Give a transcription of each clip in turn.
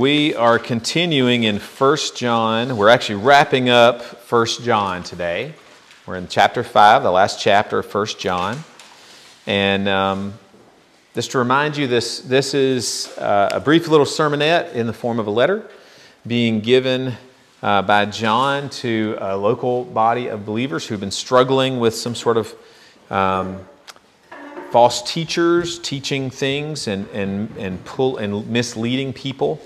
we are continuing in 1 John. We're actually wrapping up 1 John today. We're in chapter 5, the last chapter of 1 John. And um, just to remind you, this, this is uh, a brief little sermonette in the form of a letter being given uh, by John to a local body of believers who've been struggling with some sort of um, false teachers teaching things and, and, and, pull, and misleading people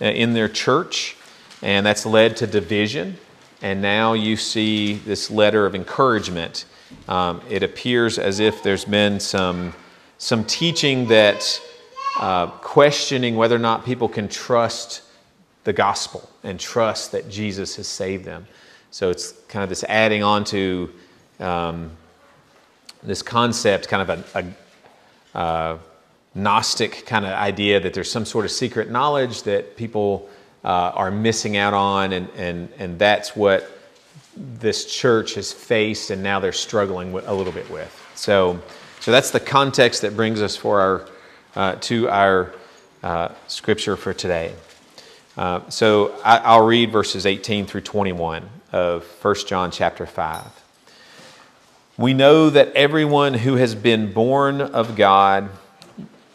in their church. And that's led to division. And now you see this letter of encouragement. Um, it appears as if there's been some, some teaching that uh, questioning whether or not people can trust the gospel and trust that Jesus has saved them. So it's kind of this adding on to um, this concept, kind of a, a uh, Gnostic kind of idea that there's some sort of secret knowledge that people uh, are missing out on, and, and, and that's what this church has faced, and now they're struggling with, a little bit with. So, so that's the context that brings us for our, uh, to our uh, scripture for today. Uh, so I, will read verses 18 through 21 of 1 John chapter 5. We know that everyone who has been born of God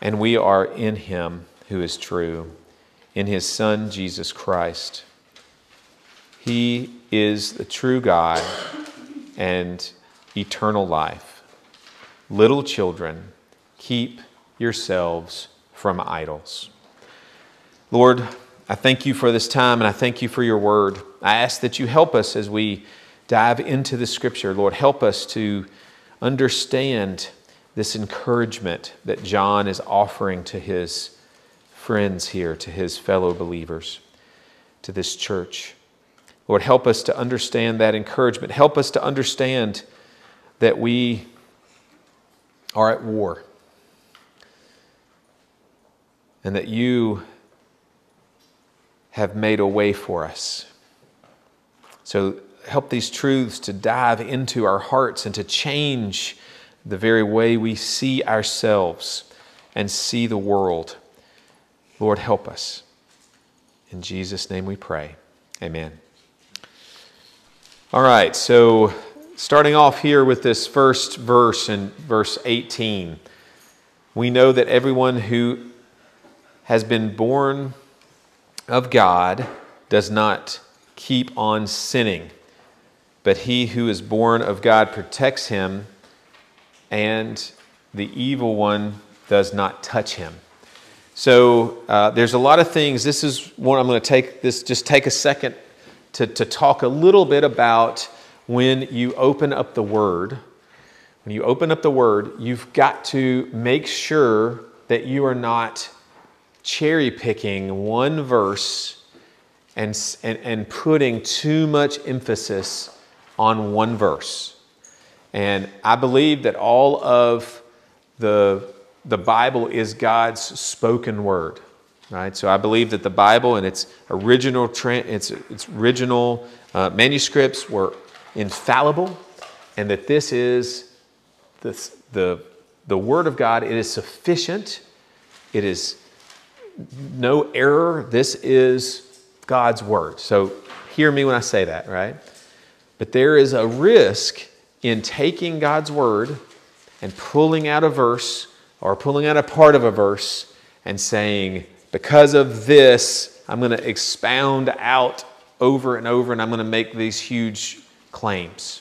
And we are in him who is true, in his Son, Jesus Christ. He is the true God and eternal life. Little children, keep yourselves from idols. Lord, I thank you for this time and I thank you for your word. I ask that you help us as we dive into the scripture. Lord, help us to understand this encouragement that John is offering to his friends here, to his fellow believers, to this church. Lord, help us to understand that encouragement. Help us to understand that we are at war and that you have made a way for us. So help these truths to dive into our hearts and to change the very way we see ourselves and see the world. Lord, help us. In Jesus' name we pray. Amen. All right, so starting off here with this first verse in verse 18, we know that everyone who has been born of God does not keep on sinning but he who is born of God protects him, and the evil one does not touch him. So uh, there's a lot of things. This is one I'm going to take this just take a second to, to talk a little bit about when you open up the word. When you open up the word, you've got to make sure that you are not cherry picking one verse and, and, and putting too much emphasis on one verse. And I believe that all of the, the Bible is God's spoken word. Right? So I believe that the Bible and its original, its, its original uh, manuscripts were infallible, and that this is the, the, the Word of God. It is sufficient. It is no error. This is God's Word. So hear me when I say that, right? But there is a risk in taking God's word and pulling out a verse or pulling out a part of a verse and saying, because of this, I'm going to expound out over and over and I'm going to make these huge claims.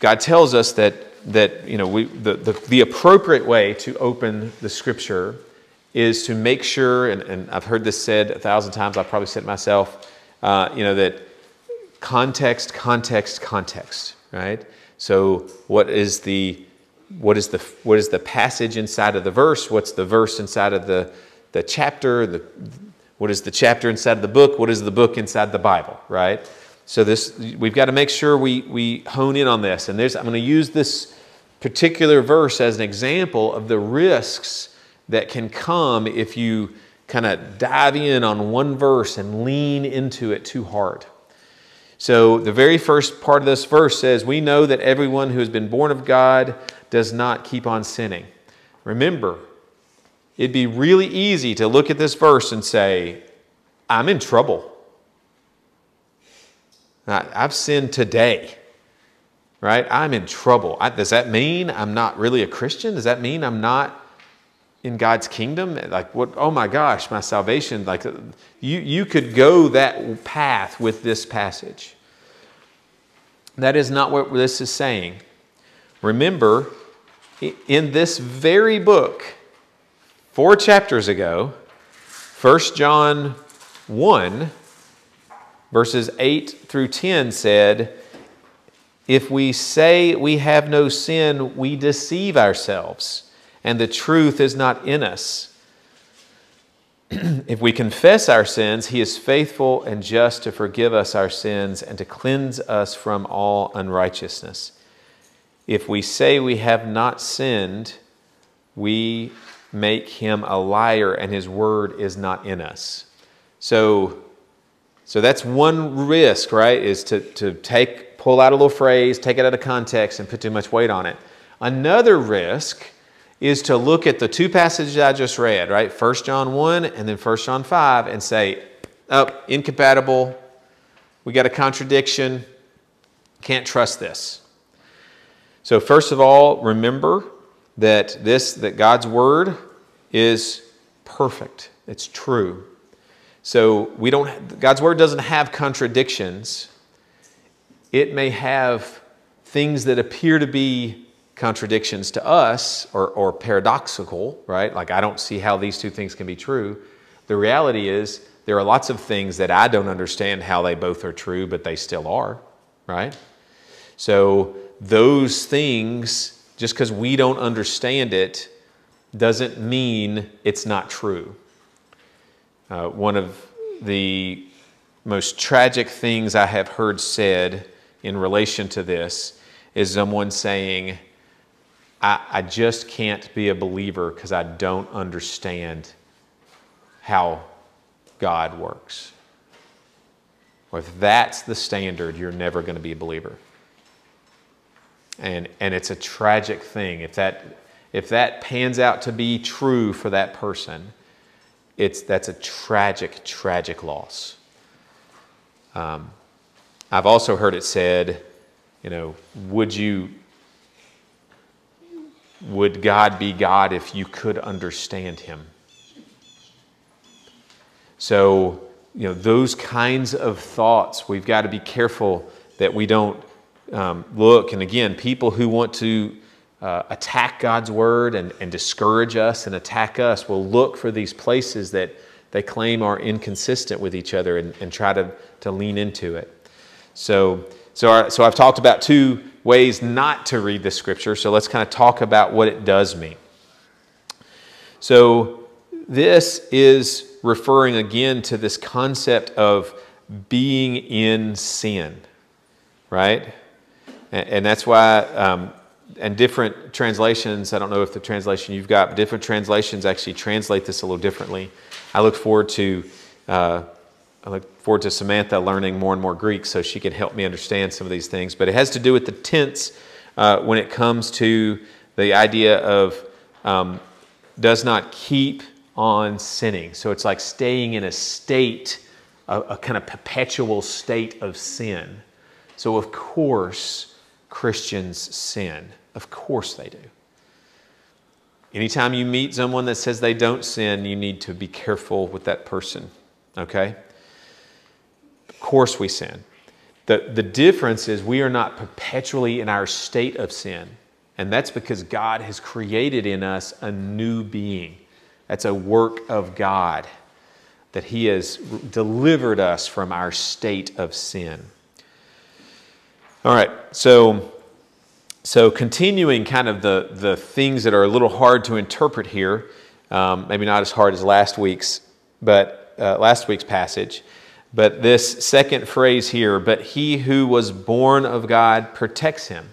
God tells us that, that you know, we, the, the, the appropriate way to open the scripture is to make sure, and, and I've heard this said a thousand times, I've probably said it myself, uh, you know, that context, context, context, right? So, what is the what is the what is the passage inside of the verse? What's the verse inside of the the chapter? The what is the chapter inside of the book? What is the book inside the Bible? Right. So this we've got to make sure we we hone in on this. And there's I'm going to use this particular verse as an example of the risks that can come if you kind of dive in on one verse and lean into it too hard. So, the very first part of this verse says, We know that everyone who has been born of God does not keep on sinning. Remember, it'd be really easy to look at this verse and say, I'm in trouble. I've sinned today, right? I'm in trouble. does that mean I'm not really a Christian? Does that mean I'm not in God's kingdom? Like, what? Oh my gosh, my salvation. Like, you, you could go that path with this passage. That is not what this is saying. Remember, in this very book, four chapters ago, 1 John 1, verses 8 through 10 said, If we say we have no sin, we deceive ourselves and the truth is not in us. if we confess our sins, he is faithful and just to forgive us our sins and to cleanse us from all unrighteousness. If we say we have not sinned, we make him a liar and his word is not in us. So, so that's one risk, right? Is to, to take, pull out a little phrase, take it out of context, and put too much weight on it. Another risk is to look at the two passages I just read, right? 1 John 1 and then 1 John 5 and say, oh, incompatible. We got a contradiction. Can't trust this. So first of all, remember that this that God's word is perfect. It's true. So we don't God's word doesn't have contradictions. It may have things that appear to be contradictions to us or, or paradoxical, right? Like, I don't see how these two things can be true. The reality is, there are lots of things that I don't understand how they both are true, but they still are, right? So, those things, just because we don't understand it, doesn't mean it's not true. Uh, one of the most tragic things I have heard said in relation to this is someone saying, I, I just can't be a believer because I don't understand how God works. Well, if that's the standard, you're never going to be a believer. And, and it's a tragic thing. If that, if that pans out to be true for that person, it's, that's a tragic, tragic loss. Um, I've also heard it said, you know, would you would God be God if you could understand Him? So, you know, those kinds of thoughts, we've got to be careful that we don't um, look. And again, people who want to uh, attack God's word and, and discourage us and attack us will look for these places that they claim are inconsistent with each other and, and try to, to lean into it. So, so, our, so I've talked about two ways not to read the scripture. So let's kind of talk about what it does mean. So this is referring again to this concept of being in sin, right? And, and that's why, um, and different translations, I don't know if the translation you've got, different translations actually translate this a little differently. I look forward to. Uh, I look forward to Samantha learning more and more Greek so she can help me understand some of these things. But it has to do with the tense uh, when it comes to the idea of um, does not keep on sinning. So it's like staying in a state, a, a kind of perpetual state of sin. So, of course, Christians sin. Of course they do. Anytime you meet someone that says they don't sin, you need to be careful with that person, okay? Course we sin. The, the difference is we are not perpetually in our state of sin. And that's because God has created in us a new being. That's a work of God, that He has delivered us from our state of sin. All right, so, so, continuing kind of the, the things that are a little hard to interpret here, um, maybe not as hard as last week's, but uh, last week's passage. But this second phrase here, but he who was born of God protects him.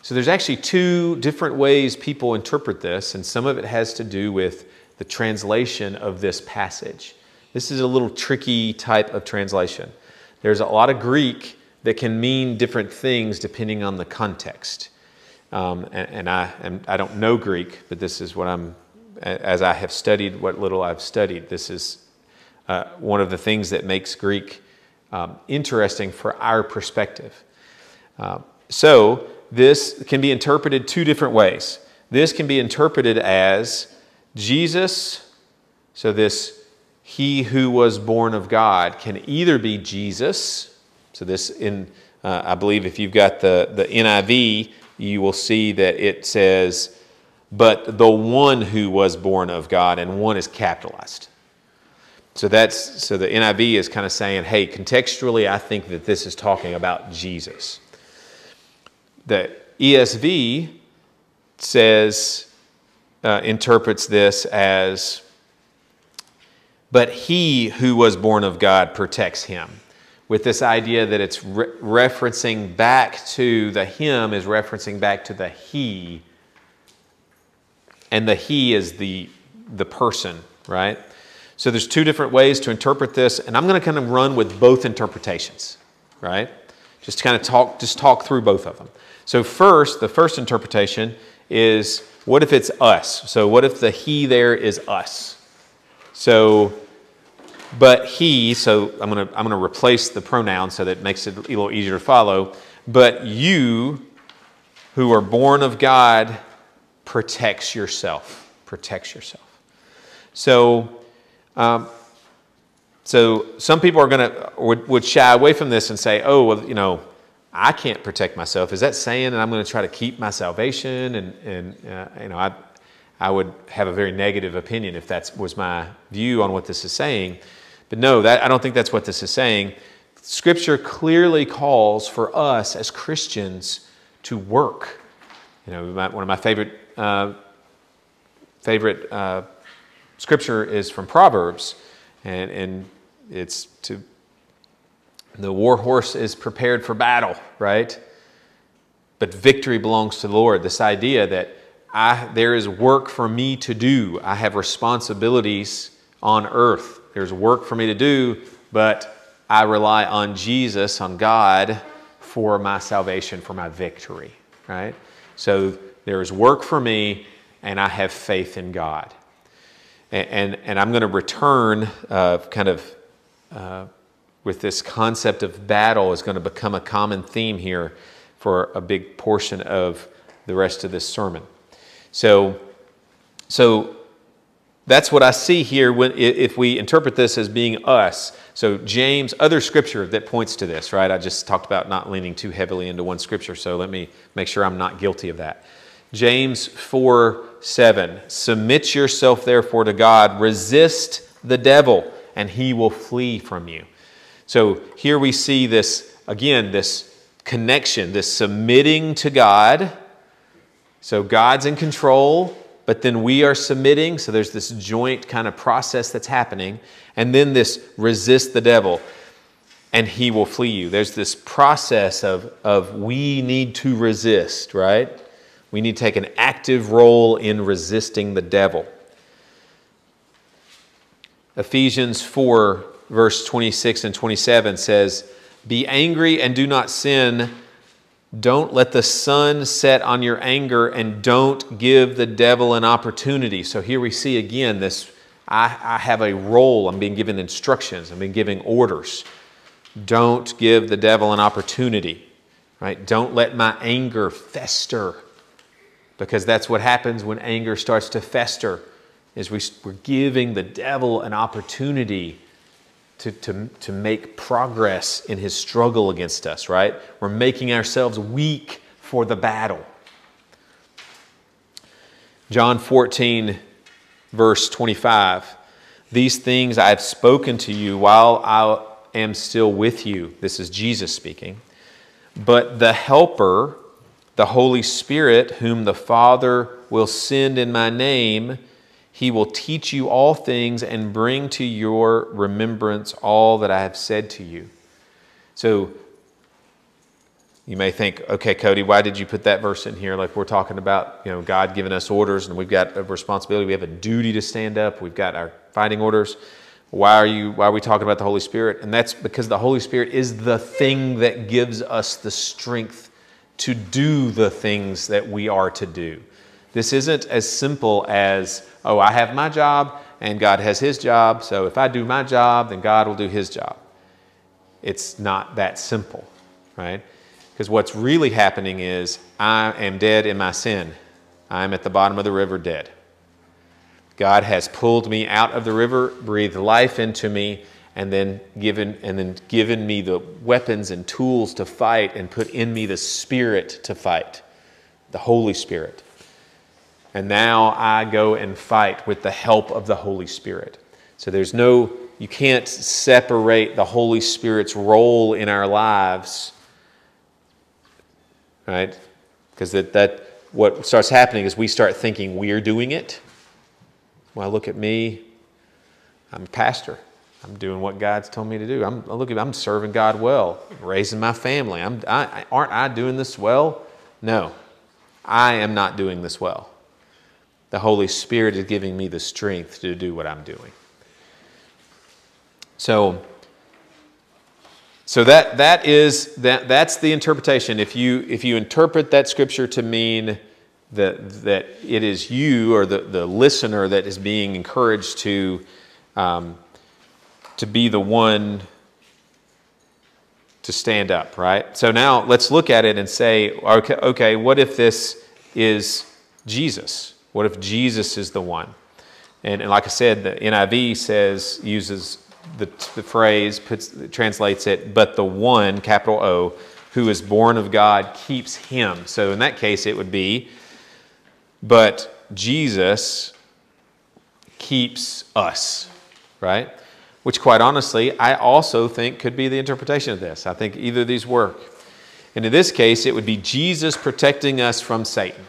So there's actually two different ways people interpret this, and some of it has to do with the translation of this passage. This is a little tricky type of translation. There's a lot of Greek that can mean different things depending on the context. Um, and, and, I, and I don't know Greek, but this is what I'm, as I have studied what little I've studied, this is uh, one of the things that makes Greek um, interesting for our perspective. Uh, so, this can be interpreted two different ways. This can be interpreted as Jesus, so this he who was born of God can either be Jesus, so this in, uh, I believe if you've got the, the NIV, you will see that it says, but the one who was born of God, and one is capitalized. So that's so the NIV is kind of saying, hey, contextually, I think that this is talking about Jesus. The ESV says, uh, interprets this as, but he who was born of God protects him. With this idea that it's re- referencing back to the him is referencing back to the he, and the he is the, the person, right? So there's two different ways to interpret this, and I'm going to kind of run with both interpretations, right? Just to kind of talk, just talk through both of them. So first, the first interpretation is what if it's us? So what if the he there is us? So, but he, so I'm going to, I'm going to replace the pronoun so that it makes it a little easier to follow. But you who are born of God protects yourself. Protects yourself. So, um, so some people are going to would, would shy away from this and say, "Oh, well, you know, I can't protect myself." Is that saying that I'm going to try to keep my salvation? And and uh, you know, I I would have a very negative opinion if that was my view on what this is saying. But no, that I don't think that's what this is saying. Scripture clearly calls for us as Christians to work. You know, my, one of my favorite uh, favorite uh, scripture is from Proverbs, and, and it's to the war horse is prepared for battle, right? But victory belongs to the Lord. This idea that I, there is work for me to do. I have responsibilities on earth. There's work for me to do, but I rely on Jesus, on God, for my salvation, for my victory, right? So there is work for me, and I have faith in God. And, and, I'm going to return uh, kind of uh, with this concept of battle is going to become a common theme here for a big portion of the rest of this sermon. So, so that's what I see here when, if we interpret this as being us. So, James, other scripture that points to this, right? I just talked about not leaning too heavily into one scripture, so let me make sure I'm not guilty of that. James 4 7. Submit yourself therefore to God, resist the devil, and he will flee from you. So here we see this, again, this connection, this submitting to God. So God's in control, but then we are submitting. So there's this joint kind of process that's happening. And then this resist the devil, and he will flee you. There's this process of, of we need to resist, right? We need to take an active role in resisting the devil. Ephesians 4, verse 26 and 27 says, Be angry and do not sin. Don't let the sun set on your anger and don't give the devil an opportunity. So here we see again this I, I have a role. I'm being given instructions, I'm being given orders. Don't give the devil an opportunity, right? Don't let my anger fester because that's what happens when anger starts to fester is we, we're giving the devil an opportunity to, to, to make progress in his struggle against us, right? We're making ourselves weak for the battle. John 14, verse 25. These things I have spoken to you while I am still with you. This is Jesus speaking. But the Helper, the Holy Spirit, whom the Father will send in my name, he will teach you all things and bring to your remembrance all that I have said to you. So you may think, okay, Cody, why did you put that verse in here? Like we're talking about, you know, God giving us orders and we've got a responsibility. We have a duty to stand up. We've got our fighting orders. Why are you why are we talking about the Holy Spirit? And that's because the Holy Spirit is the thing that gives us the strength to do the things that we are to do. This isn't as simple as, oh, I have my job and God has his job, so if I do my job, then God will do his job. It's not that simple, right? Because what's really happening is I am dead in my sin. I'm at the bottom of the river dead. God has pulled me out of the river, breathed life into me, and then given and then given me the weapons and tools to fight and put in me the spirit to fight, the Holy Spirit. And now I go and fight with the help of the Holy Spirit. So there's no you can't separate the Holy Spirit's role in our lives right? Because that, that what starts happening is we start thinking we're doing it. Well, look at me. I'm a pastor. I'm doing what God's told me to do. I'm look I'm serving God well, raising my family. I'm, I, aren't I doing this well? No, I am not doing this well. The Holy Spirit is giving me the strength to do what I'm doing. So so that, that is, that, that's the interpretation. If you, if you interpret that scripture to mean that, that it is you or the, the listener that is being encouraged to, um, to be the one to stand up, right? So now let's look at it and say, okay, okay, what if this is Jesus? What if Jesus is the one? And, and like I said, the NIV says, uses the, the phrase puts, translates it, but the one, capital O, who is born of God keeps him. So in that case, it would be, but Jesus keeps us, right? Which, quite honestly, I also think could be the interpretation of this. I think either of these work. And in this case, it would be Jesus protecting us from Satan.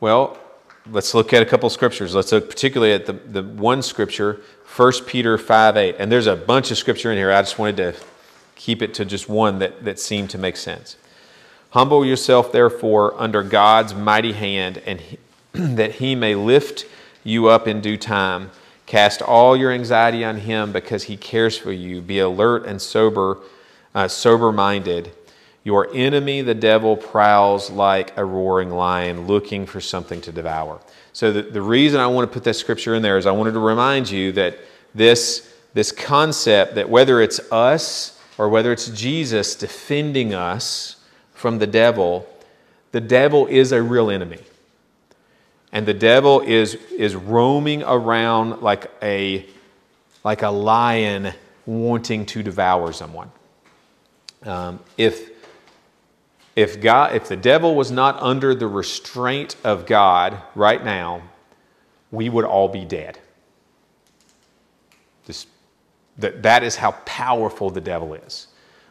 Well, let's look at a couple scriptures. Let's look particularly at the, the one scripture, 1 Peter 5 8. And there's a bunch of scripture in here. I just wanted to keep it to just one that, that seemed to make sense. Humble yourself, therefore, under God's mighty hand, and he, that he may lift you up in due time. Cast all your anxiety on him because he cares for you. Be alert and sober, uh, sober minded. Your enemy, the devil, prowls like a roaring lion looking for something to devour. So, the, the reason I want to put that scripture in there is I wanted to remind you that this, this concept that whether it's us or whether it's Jesus defending us from the devil, the devil is a real enemy. And the devil is, is roaming around like a, like a lion wanting to devour someone. Um, if if God, if the devil was not under the restraint of God right now, we would all be dead. This, that, that is how powerful the devil is.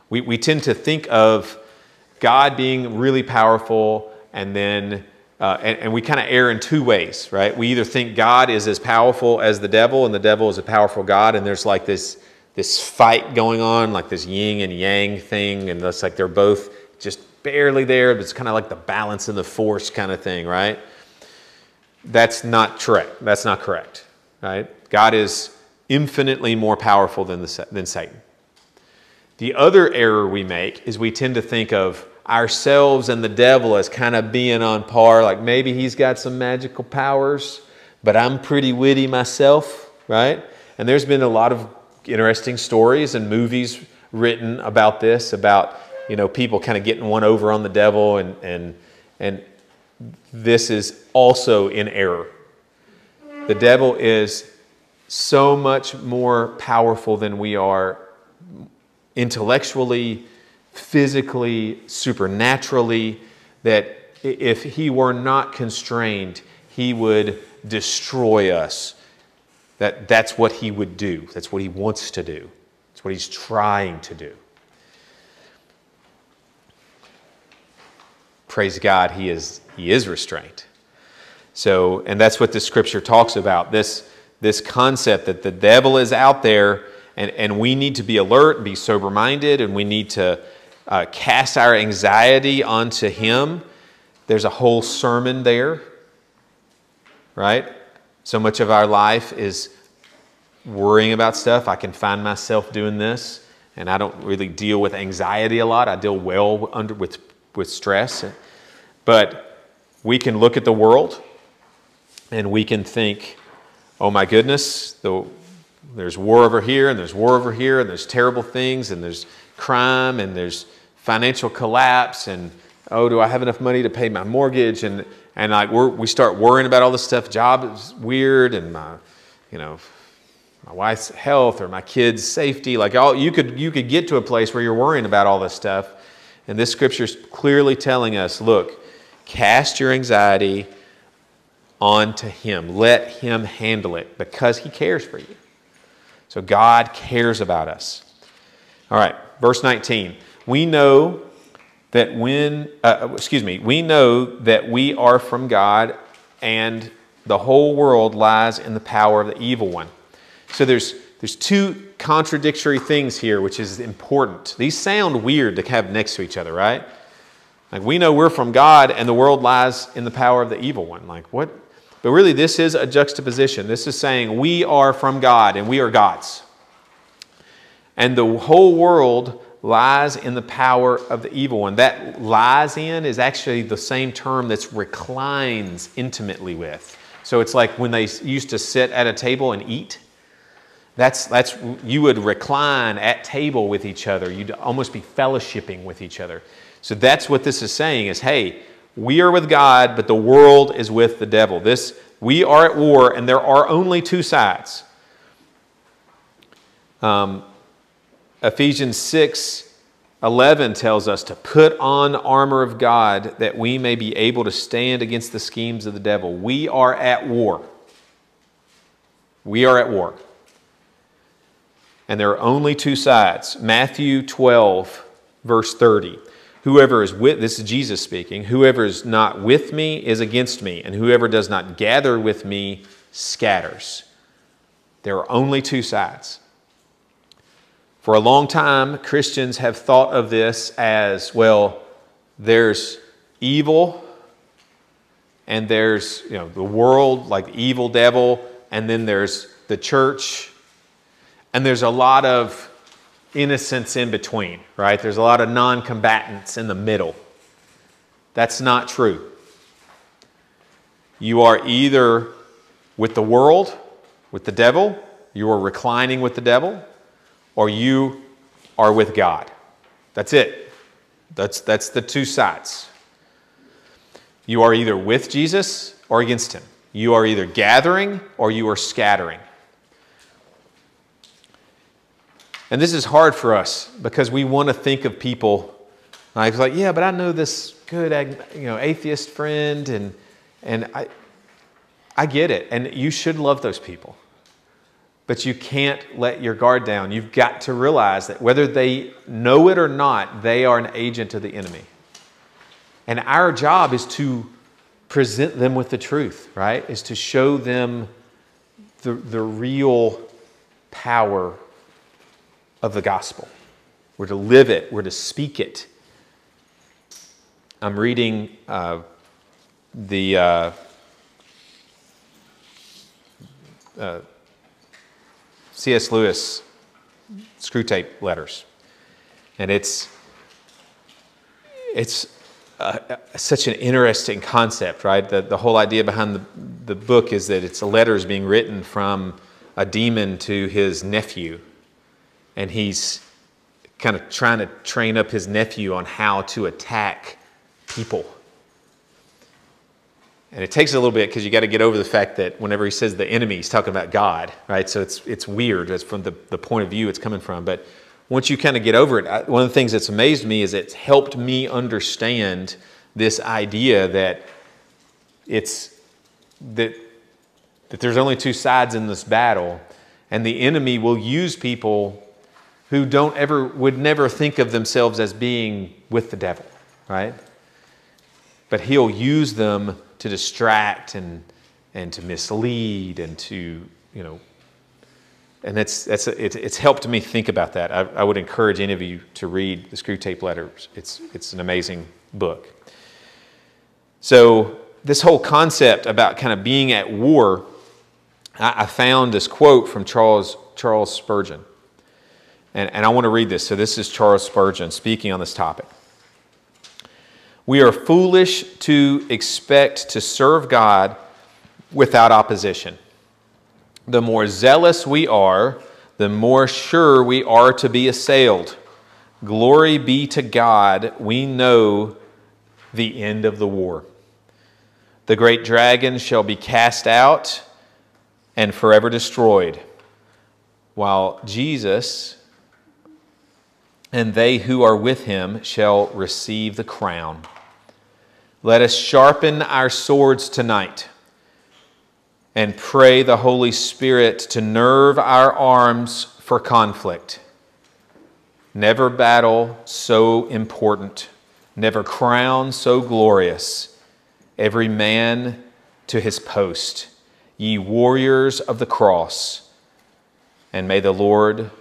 We, we tend to think of God being really powerful and then uh, and, and, we kind of err in two ways, right? We either think God is as powerful as the devil, and the devil is a powerful God, and there's like this this fight going on, like this yin and yang thing, and it's like they're both just barely there, but it's kind of like the balance and the force kind of thing, right? That's not correct. That's not correct, right? God is infinitely more powerful than, the, than Satan. The other error we make is we tend to think of ourselves and the devil as kind of being on par, like maybe he's got some magical powers, but I'm pretty witty myself, right? And there's been a lot of interesting stories and movies written about this, about you know, people kind of getting one over on the devil, and, and, and this is also in error. The devil is so much more powerful than we are intellectually, physically, supernaturally, that if he were not constrained, he would destroy us. That, that's what he would do. That's what he wants to do. That's what he's trying to do. praise God, he is, he is restrained. So, and that's what the scripture talks about this, this concept that the devil is out there and, and we need to be alert be sober minded and we need to uh, cast our anxiety onto him. There's a whole sermon there, right? So much of our life is worrying about stuff. I can find myself doing this, and I don't really deal with anxiety a lot. I deal well under, with, with stress. But we can look at the world and we can think, oh my goodness, the, there's war over here, and there's war over here, and there's terrible things, and there's crime, and there's financial collapse, and oh, do I have enough money to pay my mortgage? And, and like we start worrying about all this stuff. Job is weird, and my, you know, my wife's health or my kids' safety. Like all, you could you could get to a place where you're worrying about all this stuff, and this scripture is clearly telling us, look, cast your anxiety onto Him. Let Him handle it because He cares for you. So God cares about us. All right, verse 19. We know that when, uh, excuse me, we know that we are from God and the whole world lies in the power of the evil one. So there's, there's two contradictory things here, which is important. These sound weird to have next to each other, right? Like we know we're from God and the world lies in the power of the evil one. Like what? But really, this is a juxtaposition. This is saying we are from God and we are God's. And the whole world lies in the power of the evil one. That lies in is actually the same term that's reclines intimately with. So it's like when they used to sit at a table and eat. That's, that's, you would recline at table with each other. You'd almost be fellowshipping with each other. So that's what this is saying is, hey, we are with God, but the world is with the devil. This, we are at war, and there are only two sides. Um, Ephesians 6 11 tells us to put on armor of God that we may be able to stand against the schemes of the devil. We are at war. We are at war. And there are only two sides. Matthew 12, verse 30. Whoever is with, this is Jesus speaking, whoever is not with me is against me, and whoever does not gather with me scatters. There are only two sides. For a long time, Christians have thought of this as well, there's evil, and there's you know, the world, like evil devil, and then there's the church, and there's a lot of innocence in between, right? There's a lot of non combatants in the middle. That's not true. You are either with the world, with the devil, you are reclining with the devil, or you are with God. That's it. That's, that's the two sides. You are either with Jesus or against him. You are either gathering or you are scattering. And this is hard for us because we want to think of people like, like yeah, but I know this good you know, atheist friend, and, and I, I get it. And you should love those people. But you can't let your guard down. You've got to realize that whether they know it or not, they are an agent of the enemy. And our job is to present them with the truth, right? Is to show them the, the real power of the gospel. We're to live it, we're to speak it. I'm reading uh, the uh, uh, C.S. Lewis Screwtape letters, and it's it's uh, such an interesting concept, right? The, the whole idea behind the, the book is that it's a letters being written from a demon to his nephew and he's kind of trying to train up his nephew on how to attack people. And it takes a little bit because you got to get over the fact that whenever he says the enemy, he's talking about God, right? So it's, it's weird. From the, the point of view it's coming from. But once you kind of get over it, I, one of the things that's amazed me is it's helped me understand this idea that it's that, that there's only two sides in this battle, and the enemy will use people who don't ever would never think of themselves as being with the devil, right? but he'll use them to distract and, and to mislead and to, you know, and that's, that's a, it, it's helped me think about that. I, I would encourage any of you to read the Screwtape Letters. It's, it's an amazing book. So, this whole concept about kind of being at war, I, I found this quote from Charles, Charles Spurgeon. And, and I want to read this. So, this is Charles Spurgeon speaking on this topic. We are foolish to expect to serve God without opposition. The more zealous we are, the more sure we are to be assailed. Glory be to God, we know the end of the war. The great dragon shall be cast out and forever destroyed, while Jesus and they who are with him shall receive the crown. Let us sharpen our swords tonight and pray the Holy Spirit to nerve our arms for conflict. Never battle so important, never crown so glorious. Every man to his post, ye warriors of the cross, and may the Lord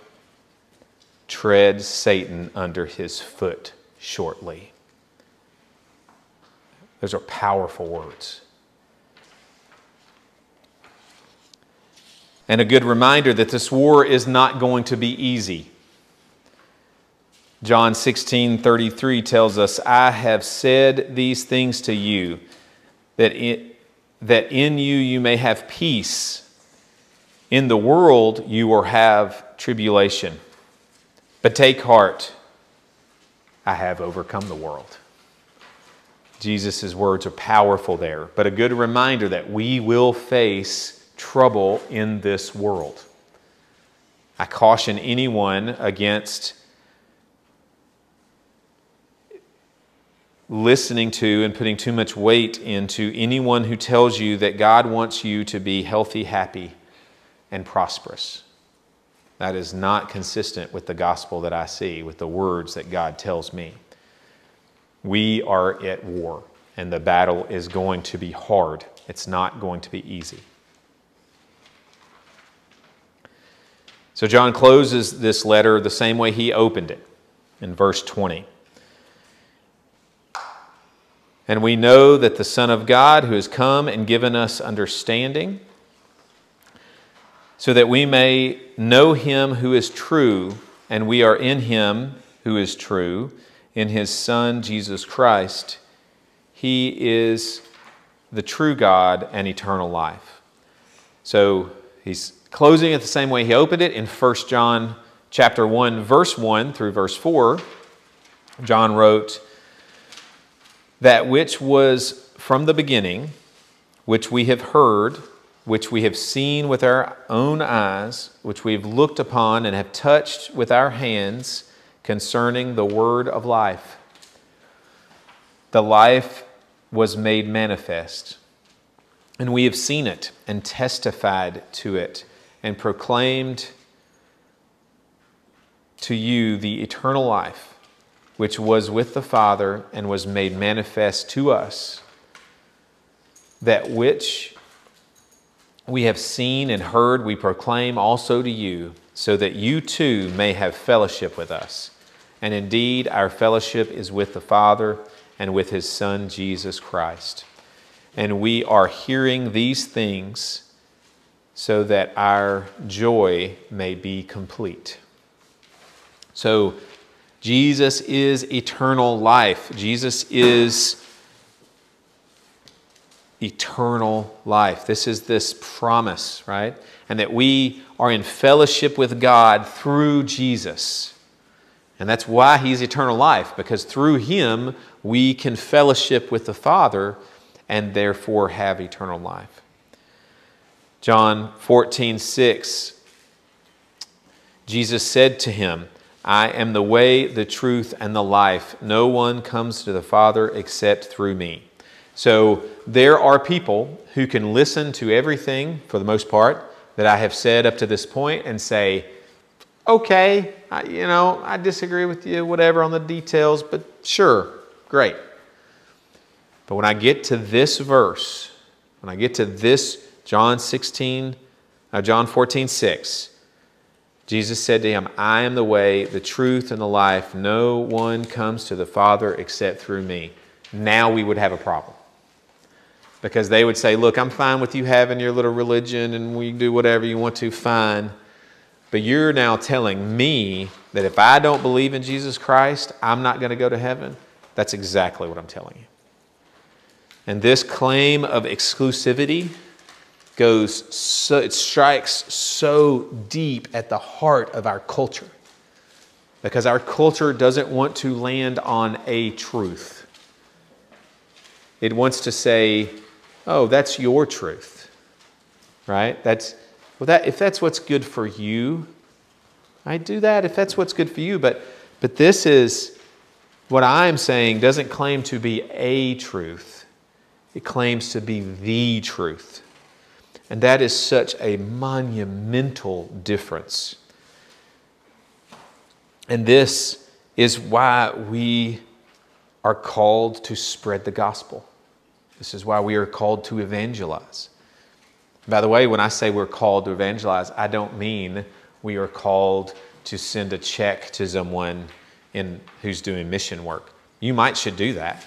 tread Satan under his foot shortly. Those are powerful words. And a good reminder that this war is not going to be easy. John 16 33 tells us, I have said these things to you, that in, that in you you may have peace. In the world you will have tribulation. But take heart, I have overcome the world. Jesus' words are powerful there, but a good reminder that we will face trouble in this world. I caution anyone against listening to and putting too much weight into anyone who tells you that God wants you to be healthy, happy, and prosperous. That is not consistent with the gospel that I see, with the words that God tells me. We are at war, and the battle is going to be hard. It's not going to be easy. So, John closes this letter the same way he opened it in verse 20. And we know that the Son of God, who has come and given us understanding, so that we may know him who is true, and we are in him who is true in his Son, Jesus Christ. He is the true God and eternal life. So he's closing it the same way he opened it in 1 John chapter 1 verse 1 through verse 4. John wrote that which was from the beginning, which we have heard, which we have seen with our own eyes, which we have looked upon and have touched with our hands concerning the word of life. The life was made manifest, and we have seen it and testified to it and proclaimed to you the eternal life which was with the Father and was made manifest to us. That which we have seen and heard, we proclaim also to you, so that you too may have fellowship with us. And indeed, our fellowship is with the Father and with his Son, Jesus Christ. And we are hearing these things so that our joy may be complete. So, Jesus is eternal life. Jesus is eternal life. This is this promise, right? And that we are in fellowship with God through Jesus. And that's why he's eternal life, because through him we can fellowship with the Father and therefore have eternal life. John 14, 6, Jesus said to him, I am the way, the truth, and the life. No one comes to the Father except through me. So there are people who can listen to everything, for the most part, that I have said up to this point and say, okay, I, you know, I disagree with you, whatever, on the details, but sure, great. But when I get to this verse, when I get to this John 16, uh, John 14, 6, Jesus said to him, I am the way, the truth, and the life. No one comes to the Father except through me. Now we would have a problem. Because they would say, Look, I'm fine with you having your little religion and we do whatever you want to, fine. But you're now telling me that if I don't believe in Jesus Christ, I'm not going to go to heaven. That's exactly what I'm telling you. And this claim of exclusivity goes so, it strikes so deep at the heart of our culture because our culture doesn't want to land on a truth. It wants to say, oh, that's your truth, right? That's, well, that, if that's what's good for you, I do that if that's what's good for you. But, but this is what I'm saying doesn't claim to be a truth, it claims to be the truth. And that is such a monumental difference. And this is why we are called to spread the gospel. This is why we are called to evangelize. By the way, when I say we're called to evangelize, I don't mean we are called to send a check to someone in, who's doing mission work. You might should do that.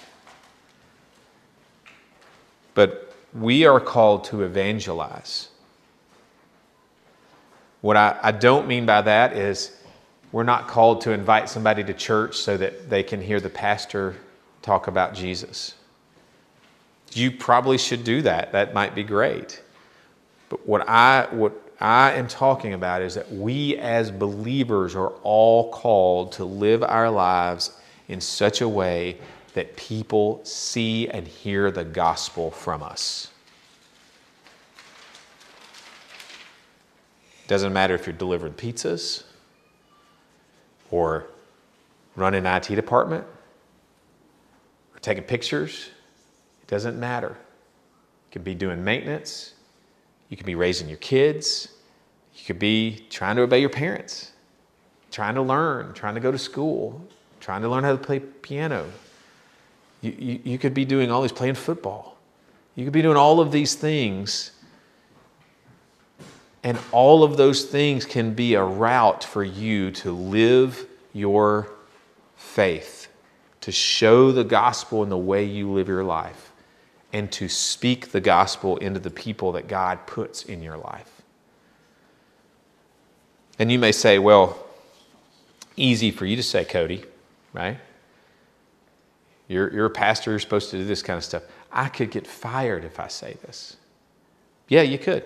But we are called to evangelize. What I, I don't mean by that is we're not called to invite somebody to church so that they can hear the pastor talk about Jesus. You probably should do that. That might be great. But what I, what I am talking about is that we as believers are all called to live our lives in such a way that people see and hear the gospel from us. Doesn't matter if you're delivering pizzas or running an IT department or taking pictures. It doesn't matter. You could be doing maintenance. You could be raising your kids. You could be trying to obey your parents, trying to learn, trying to go to school, trying to learn how to play piano. You, you, you could be doing all these, playing football. You could be doing all of these things and all of those things can be a route for you to live your faith, to show the gospel in the way you live your life, and to speak the gospel into the people that God puts in your life. And you may say, well, easy for you to say, Cody, right? You're, you're a pastor, you're supposed to do this kind of stuff. I could get fired if I say this. Yeah, you could.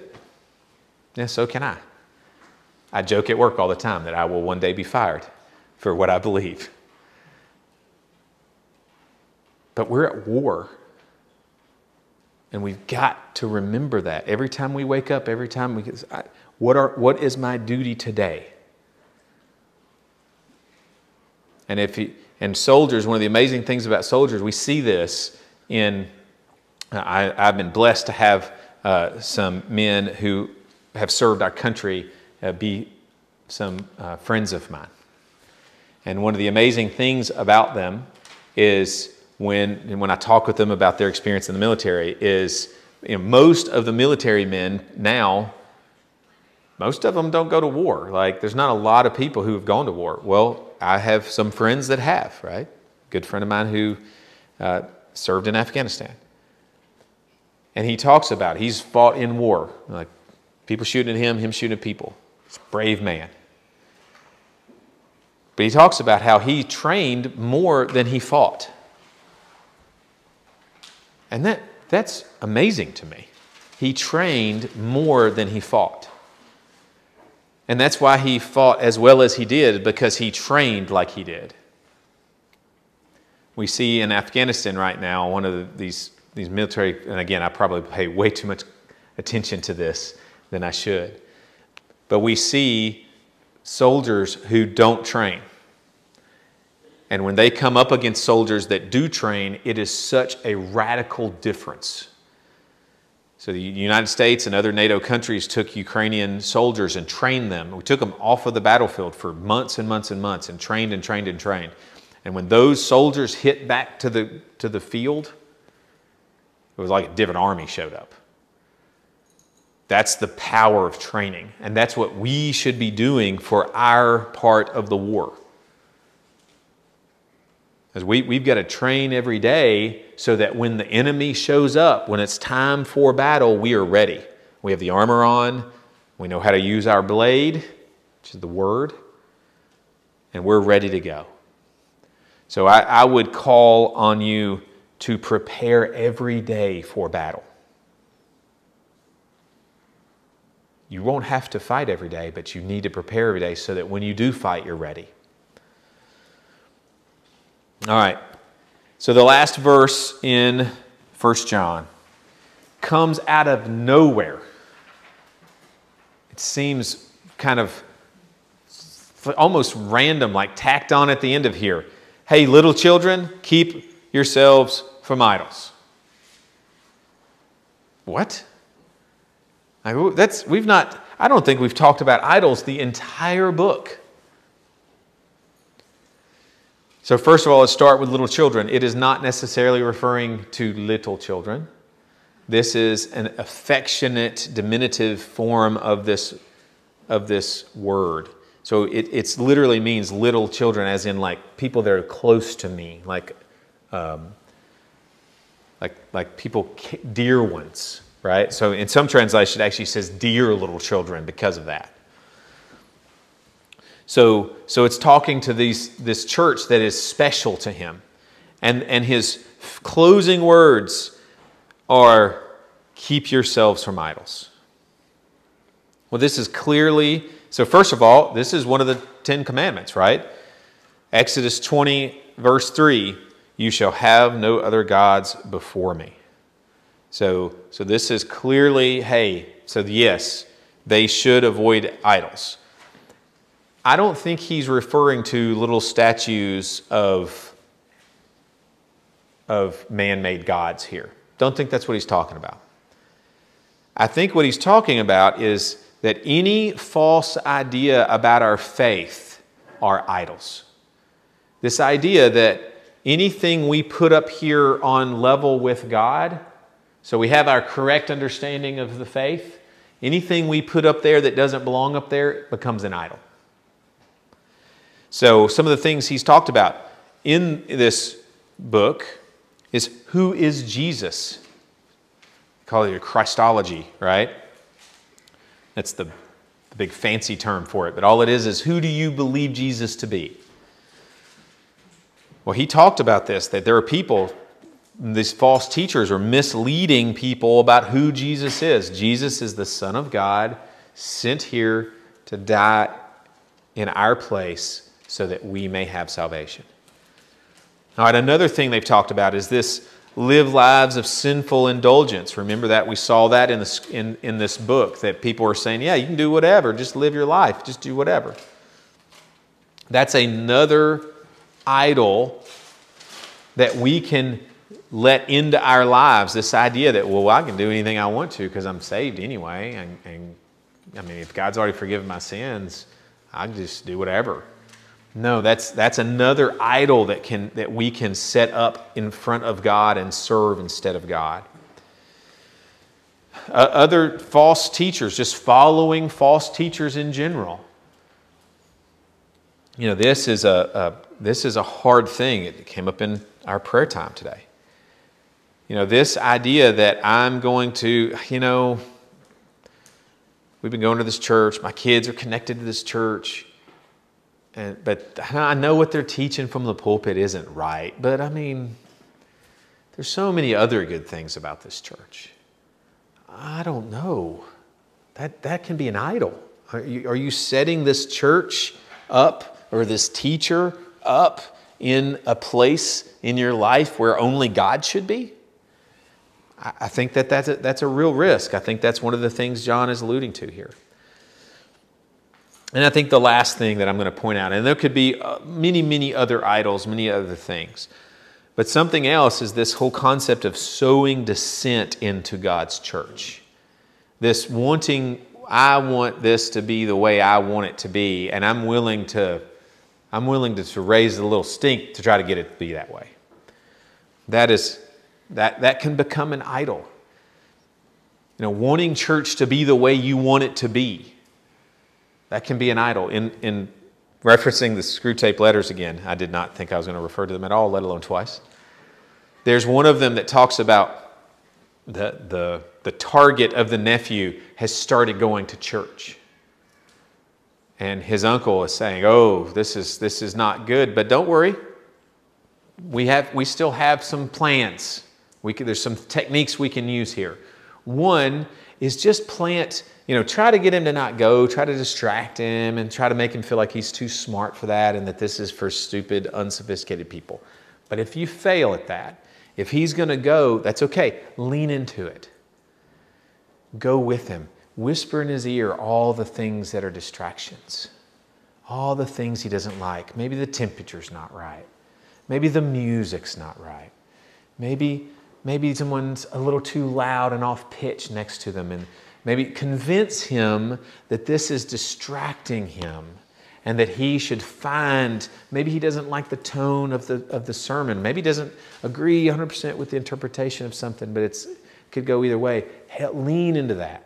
Yeah, so can I. I joke at work all the time that I will one day be fired for what I believe. But we're at war. And we've got to remember that every time we wake up, every time we I, what are what is my duty today? And if he, and soldiers, one of the amazing things about soldiers, we see this in. I, have been blessed to have uh, some men who have served our country uh, be some uh, friends of mine. And one of the amazing things about them is when, when I talk with them about their experience in the military is you know, most of the military men now, most of them don't go to war. Like there's not a lot of people who have gone to war. Well, I have some friends that have, right? Good friend of mine who uh, served in Afghanistan. And he talks about it. he's fought in war. Like People shooting at him, him shooting at people. He's a brave man. But he talks about how he trained more than he fought. And that, that's amazing to me. He trained more than he fought. And that's why he fought as well as he did, because he trained like he did. We see in Afghanistan right now, one of the, these, these military, and again, I probably pay way too much attention to this, than I should. But we see soldiers who don't train. And when they come up against soldiers that do train, it is such a radical difference. So the United States and other NATO countries took Ukrainian soldiers and trained them. We took them off of the battlefield for months and months and months and trained and trained and trained. And when those soldiers hit back to the, to the field, It was like a different army showed up. That's the power of training. And that's what we should be doing for our part of the war. Because we, we've got to train every day so that when the enemy shows up, when it's time for battle, we are ready. We have the armor on, we know how to use our blade, which is the word, and we're ready to go. So I, I would call on you to prepare every day for battle. You won't have to fight every day, but you need to prepare every day so that when you do fight, you're ready. All right. So the last verse in 1 John comes out of nowhere. It seems kind of almost random, like tacked on at the end of here. Hey, little children, keep yourselves from idols. What? That's, we've not, I don't think we've talked about idols the entire book. So, first of all, let's start with little children. It is not necessarily referring to little children. This is an affectionate diminutive form of this, of this word. So it it's literally means little children, as in like people that are close to me, like, um, like, like people, dear ones right? So in some translation, it actually says dear little children because of that. So, so it's talking to these, this church that is special to him. And, and his closing words are keep yourselves from idols. Well, this is clearly, so first of all, this is one of the Ten Commandments, right? Exodus 20, verse 3 You shall have no other gods before me. So, so this is clearly, hey, so yes, they should avoid idols. I don't think he's referring to little statues of, of man made gods here. Don't think that's what he's talking about. I think what he's talking about is that any false idea about our faith are idols. This idea that anything we put up here on level with God so we have our correct understanding of the faith. Anything we put up there that doesn't belong up there becomes an idol. So some of the things he's talked about in this book is who is Jesus? Call it a Christology, right? That's the, the big fancy term for it. But all it is is who do you believe Jesus to be? Well, he talked about this, that there are people these false teachers are misleading people about who Jesus is. Jesus is the Son of God, sent here to die in our place so that we may have salvation. All right, another thing they've talked about is this live lives of sinful indulgence. Remember that? We saw that in this, in, in this book that people are saying, yeah, you can do whatever, just live your life, just do whatever. That's another idol that we can let into our lives this idea that, well, I can do anything I want to because I'm saved anyway. And, and, I mean, if God's already forgiven my sins, I can just do whatever. No, that's, that's another idol that, can, that we can set up in front of God and serve instead of God. Uh, other false teachers, just following false teachers in general. You know, this is a, a this is a hard thing. It came up in our prayer time today. You know, this idea that I'm going to, you know, we've been going to this church, my kids are connected to this church, and, but I know what they're teaching from the pulpit isn't right. But I mean, there's so many other good things about this church. I don't know. That, that can be an idol. Are you, are you setting this church up or this teacher up in a place in your life where only God should be? I think that that's a, that's a real risk. I think that's one of the things John is alluding to here. And I think the last thing that I'm going to point out, and there could be uh, many, many other idols, many other things, but something else is this whole concept of sowing dissent into God's church. This wanting, I want this to be the way I want it to be, and I'm willing to, I'm willing to, to raise a little stink to try to get it to be that way. That is That, that can become an idol. You know, wanting church to be the way you want it to be, that can be an idol. In, in referencing the Screwtape letters again, I did not think I was going to refer to them at all, let alone twice. There's one of them that talks about the, the, the target of the nephew has started going to church. And his uncle is saying, Oh, this is, this is not good, but don't worry. We, have, we still have some plans. We can, there's some techniques we can use here. One is just plant, you know, try to get him to not go, try to distract him, and try to make him feel like he's too smart for that and that this is for stupid, unsophisticated people. But if you fail at that, if he's going to go, that's okay. Lean into it. Go with him. Whisper in his ear all the things that are distractions, all the things he doesn't like. Maybe the temperature's not right. Maybe the music's not right. Maybe, maybe someone's a little too loud and off pitch next to them. And maybe convince him that this is distracting him and that he should find maybe he doesn't like the tone of the, of the sermon. Maybe he doesn't agree 100% with the interpretation of something but it's could go either way. Lean into that.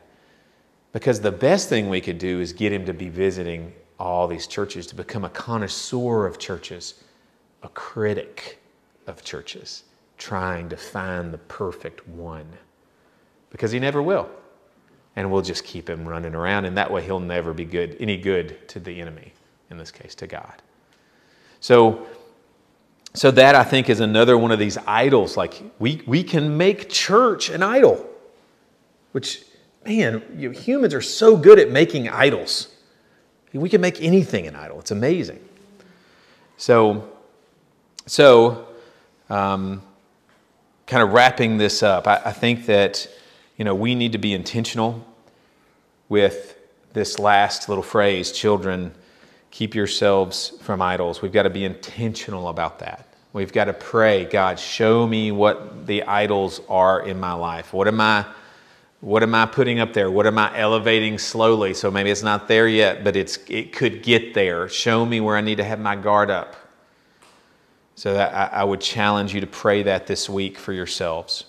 Because the best thing we could do is get him to be visiting all these churches, to become a connoisseur of churches, a critic of churches, trying to find the perfect one. Because he never will. And we'll just keep him running around, and that way he'll never be good, any good to the enemy, in this case, to God. So, so that I think is another one of these idols. Like we, we can make church an idol, which man, you, humans are so good at making idols. We can make anything an idol. It's amazing. So, so um, kind of wrapping this up, I, I think that you know we need to be intentional with this last little phrase, children, keep yourselves from idols. We've got to be intentional about that. We've got to pray, God, show me what the idols are in my life. What am I what am I putting up there? What am I elevating slowly? So maybe it's not there yet, but it's, it could get there. Show me where I need to have my guard up. So I, I would challenge you to pray that this week for yourselves.